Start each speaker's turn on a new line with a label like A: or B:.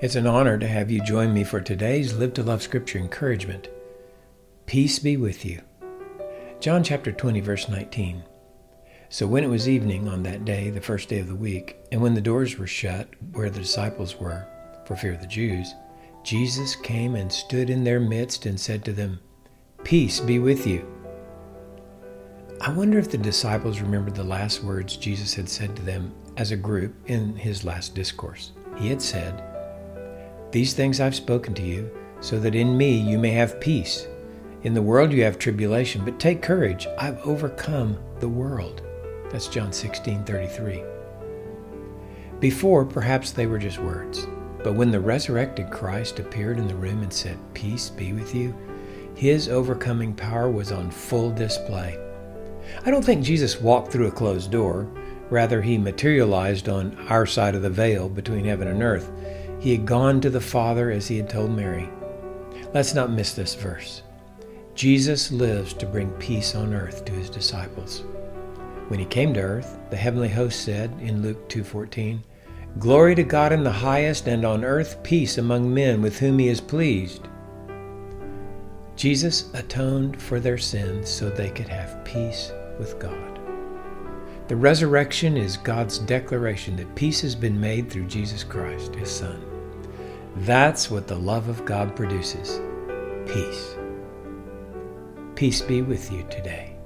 A: It's an honor to have you join me for today's Live to Love Scripture encouragement. Peace be with you. John chapter 20, verse 19. So when it was evening on that day, the first day of the week, and when the doors were shut where the disciples were, for fear of the Jews, Jesus came and stood in their midst and said to them, Peace be with you. I wonder if the disciples remembered the last words Jesus had said to them as a group in his last discourse. He had said, These things I've spoken to you, so that in me you may have peace. In the world you have tribulation, but take courage, I've overcome the world. That's John 16 33. Before, perhaps they were just words, but when the resurrected Christ appeared in the room and said, Peace be with you, his overcoming power was on full display. I don't think Jesus walked through a closed door. Rather, he materialized on our side of the veil between heaven and earth. He had gone to the Father as he had told Mary. Let's not miss this verse. Jesus lives to bring peace on earth to his disciples. When he came to earth, the heavenly host said in Luke 2:14, "Glory to God in the highest and on earth peace among men with whom he is pleased." Jesus atoned for their sins so they could have peace with God. The resurrection is God's declaration that peace has been made through Jesus Christ, his Son. That's what the love of God produces peace. Peace be with you today.